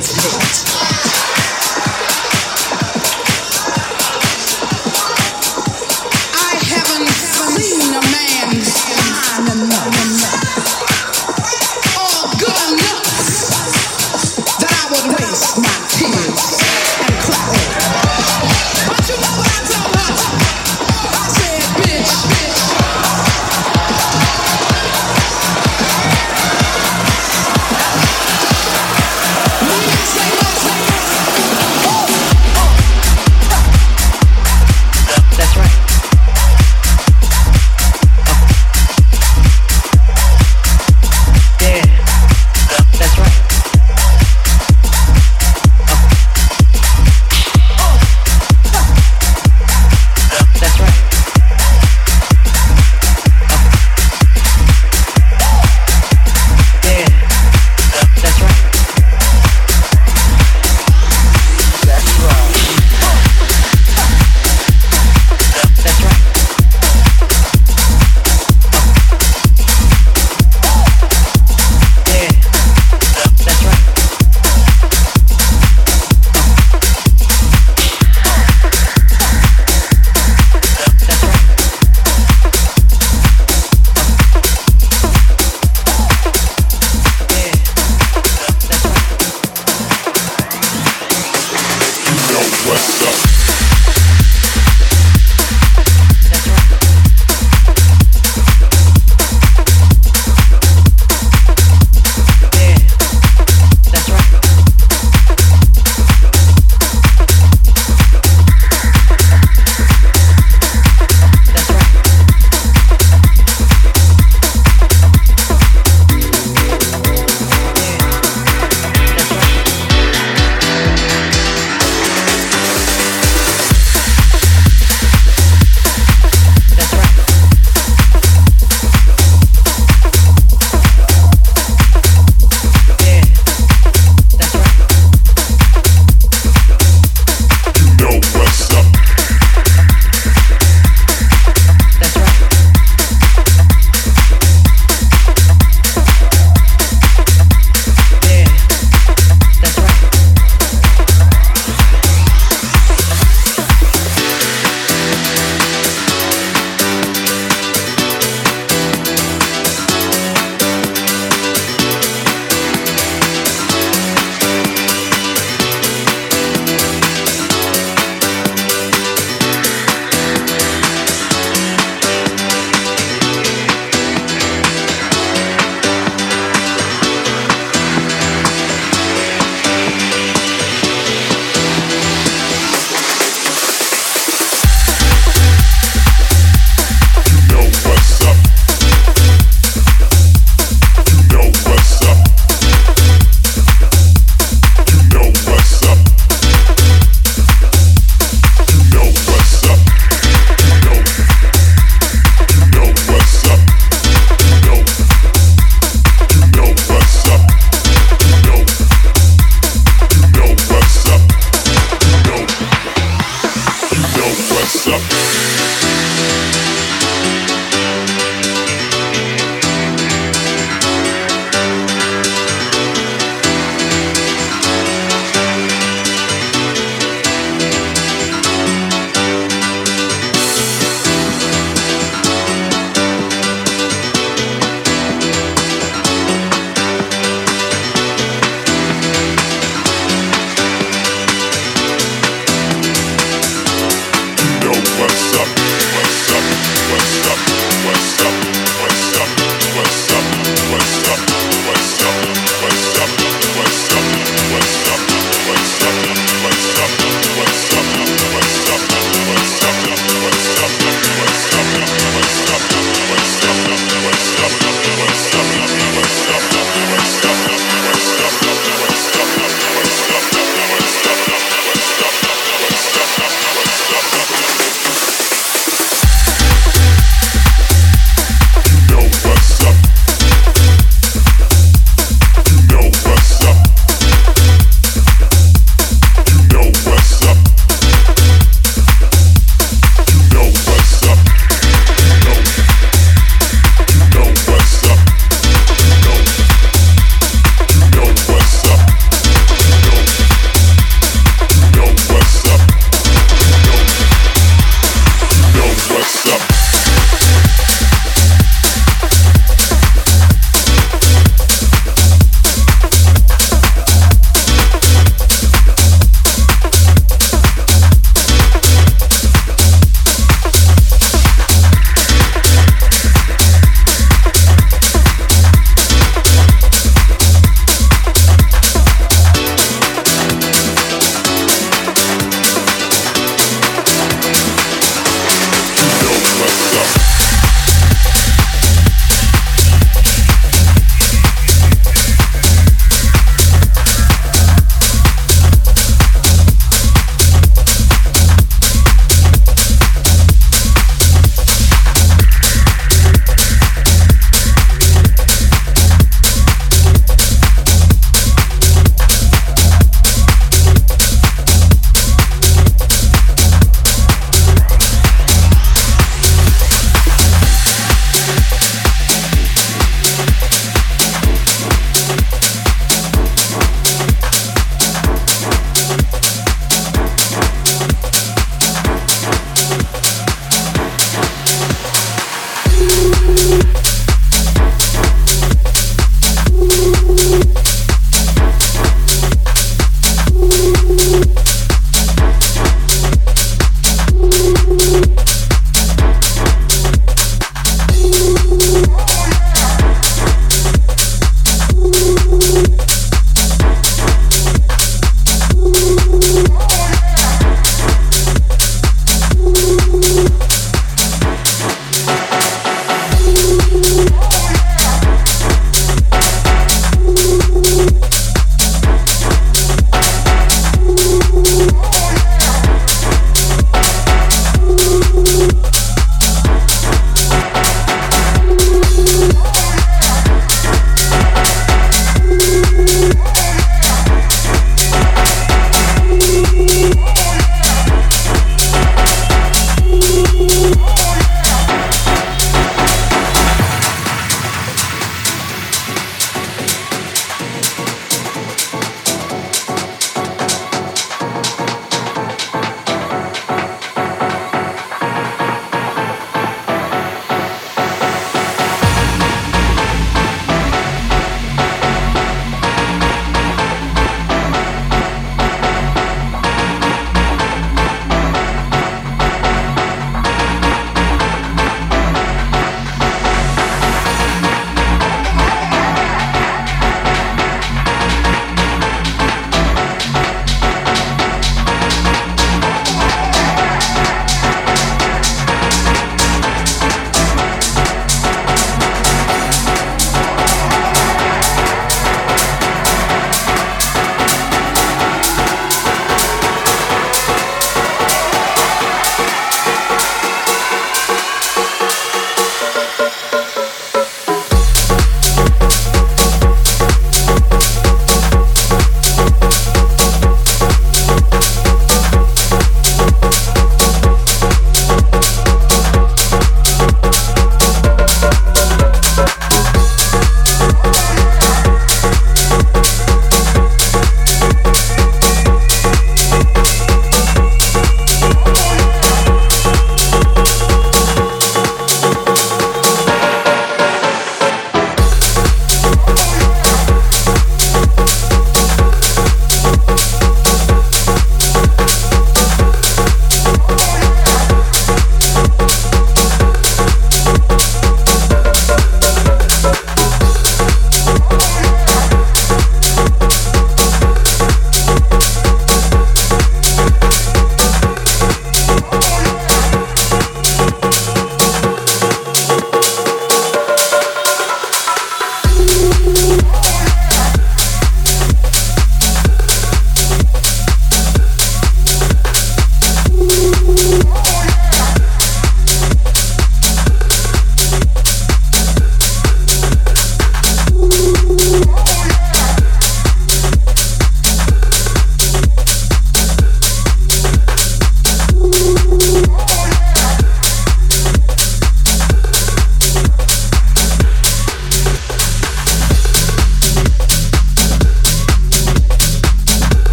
I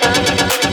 Can I